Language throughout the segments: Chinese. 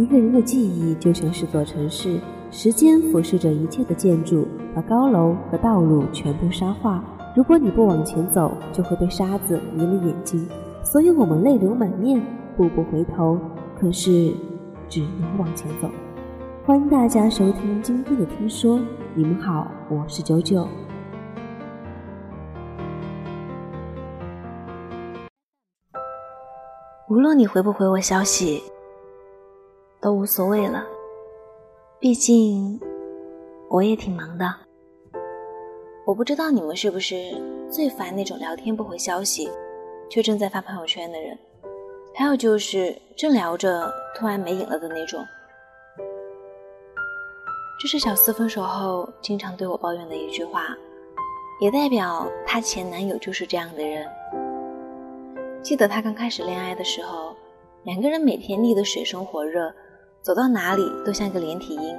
一个人的记忆就像是座城市，时间俯视着一切的建筑，把高楼和道路全部沙化。如果你不往前走，就会被沙子迷了眼睛。所以我们泪流满面，步步回头，可是只能往前走。欢迎大家收听今天的听说，你们好，我是九九。无论你回不回我消息，都无所谓了。毕竟我也挺忙的。我不知道你们是不是最烦那种聊天不回消息，却正在发朋友圈的人。还有就是正聊着突然没影了的那种。这是小四分手后经常对我抱怨的一句话，也代表她前男友就是这样的人。记得他刚开始恋爱的时候，两个人每天腻得水深火热，走到哪里都像一个连体婴。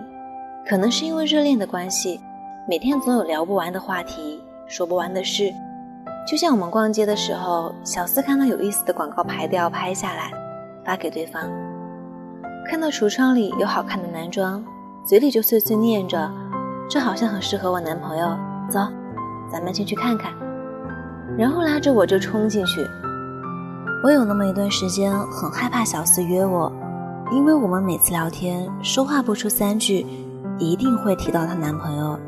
可能是因为热恋的关系，每天总有聊不完的话题，说不完的事。就像我们逛街的时候，小四看到有意思的广告牌都要拍下来，发给对方；看到橱窗里有好看的男装，嘴里就碎碎念着：“这好像很适合我男朋友。”走，咱们进去看看。然后拉着我就冲进去。我有那么一段时间很害怕小四约我，因为我们每次聊天说话不出三句，一定会提到她男朋友。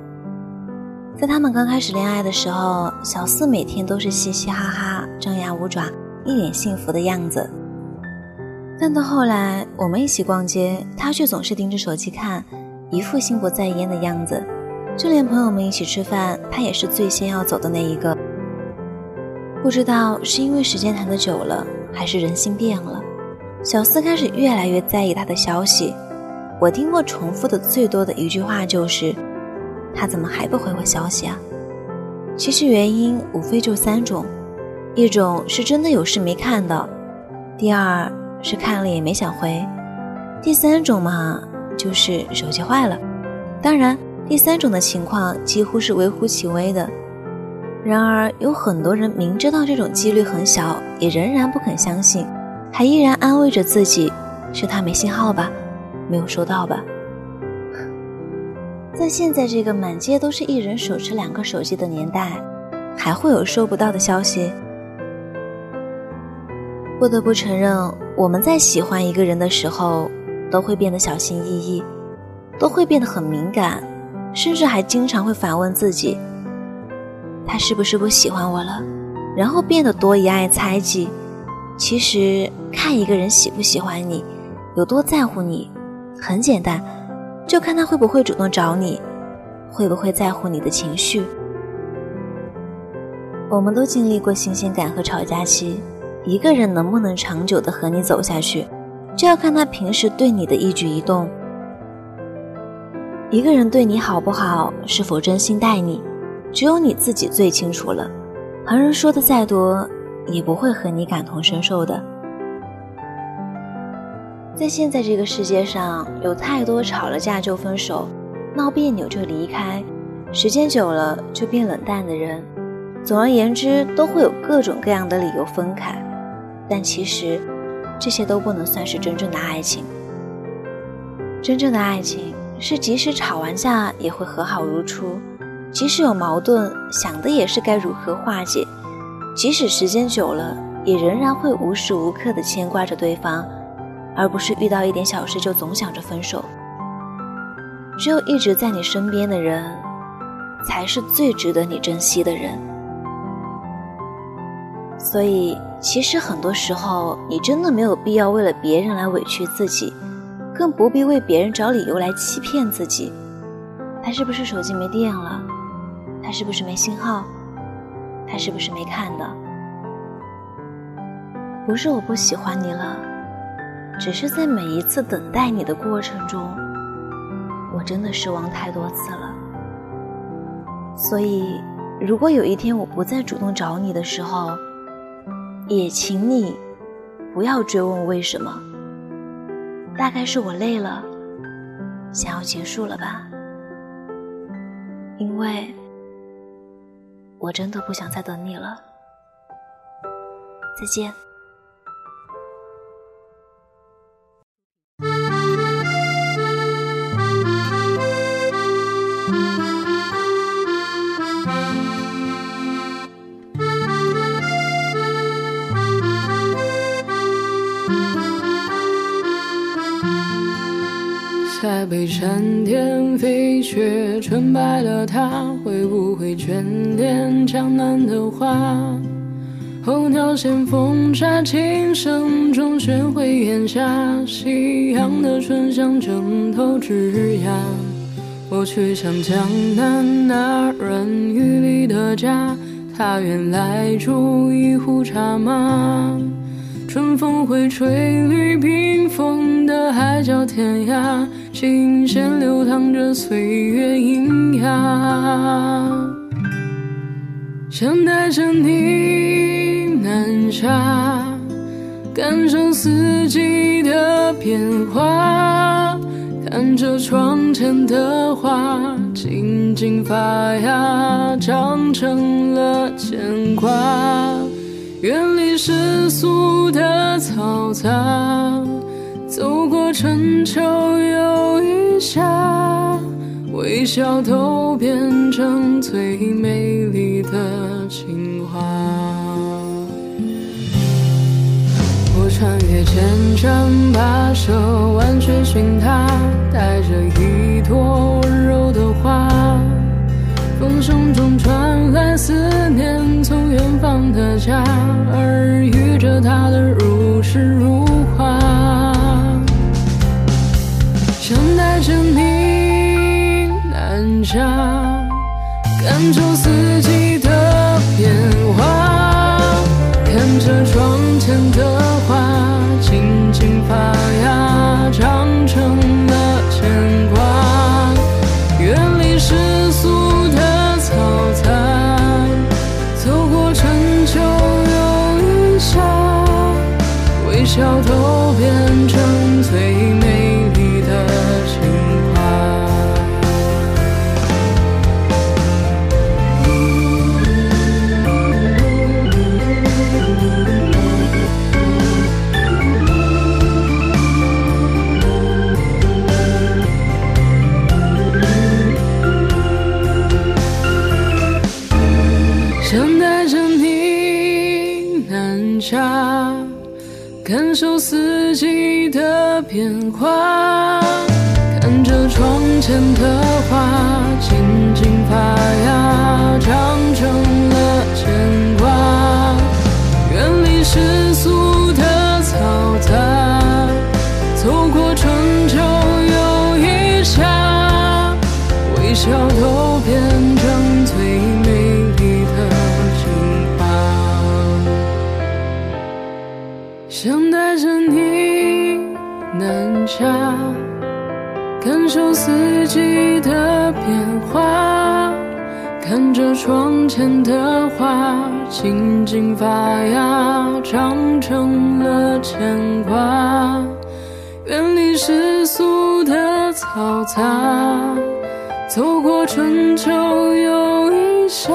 在他们刚开始恋爱的时候，小四每天都是嘻嘻哈哈、张牙舞爪，一脸幸福的样子。但到后来我们一起逛街，他却总是盯着手机看，一副心不在焉的样子。就连朋友们一起吃饭，他也是最先要走的那一个。不知道是因为时间谈的久了，还是人心变了，小四开始越来越在意他的消息。我听过重复的最多的一句话就是：“他怎么还不回我消息啊？”其实原因无非就三种：一种是真的有事没看到；第二是看了也没想回；第三种嘛，就是手机坏了。当然，第三种的情况几乎是微乎其微的。然而，有很多人明知道这种几率很小，也仍然不肯相信，还依然安慰着自己：是他没信号吧，没有收到吧。在现在这个满街都是一人手持两个手机的年代，还会有收不到的消息？不得不承认，我们在喜欢一个人的时候，都会变得小心翼翼，都会变得很敏感，甚至还经常会反问自己。他是不是不喜欢我了？然后变得多疑爱猜忌。其实看一个人喜不喜欢你，有多在乎你，很简单，就看他会不会主动找你，会不会在乎你的情绪。我们都经历过新鲜感和吵架期，一个人能不能长久的和你走下去，就要看他平时对你的一举一动。一个人对你好不好，是否真心待你？只有你自己最清楚了，旁人说的再多，也不会和你感同身受的。在现在这个世界上，有太多吵了架就分手，闹别扭就离开，时间久了就变冷淡的人。总而言之，都会有各种各样的理由分开。但其实，这些都不能算是真正的爱情。真正的爱情是，即使吵完架，也会和好如初。即使有矛盾，想的也是该如何化解；即使时间久了，也仍然会无时无刻的牵挂着对方，而不是遇到一点小事就总想着分手。只有一直在你身边的人，才是最值得你珍惜的人。所以，其实很多时候，你真的没有必要为了别人来委屈自己，更不必为别人找理由来欺骗自己。他是不是手机没电了？他是不是没信号？他是不是没看到？不是我不喜欢你了，只是在每一次等待你的过程中，我真的失望太多次了。所以，如果有一天我不再主动找你的时候，也请你不要追问为什么。大概是我累了，想要结束了吧？因为。我真的不想再等你了，再见。才被闪电飞雪纯白了，他会不会眷恋江南的花？候鸟衔风沙，琴声中学会檐下夕阳的醇香正透枝桠。我去向江南那软雨里的家，他原来煮一壶茶吗？春风会吹绿冰封的海角天涯，琴弦流淌着岁月喑哑。想带着你南下，感受四季的变化，看着窗前的花静静发芽，长成了牵挂。远离世俗的嘈杂，走过春秋又一夏，微笑都变成最美丽的情话。我穿越千山跋涉，万水寻他，带着一朵温柔的花。风声中传来思念，从远方的家，耳语着他的如诗如下，感受四季的变化，看着窗前的花静静发芽，长成了牵挂，远离世俗的。嘈杂，走过春秋又一夏，微笑都变成感受四季的变化，看着窗前的花静静发芽，长成了牵挂。远离世俗的嘈杂，走过春秋又一夏，微笑都变感受四季的变化，看着窗前的花静静发芽，长成了牵挂。远离世俗的嘈杂，走过春秋又一夏，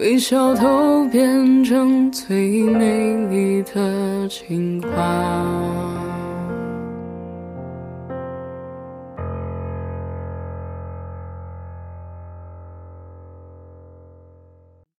微笑都变成最美丽的情话。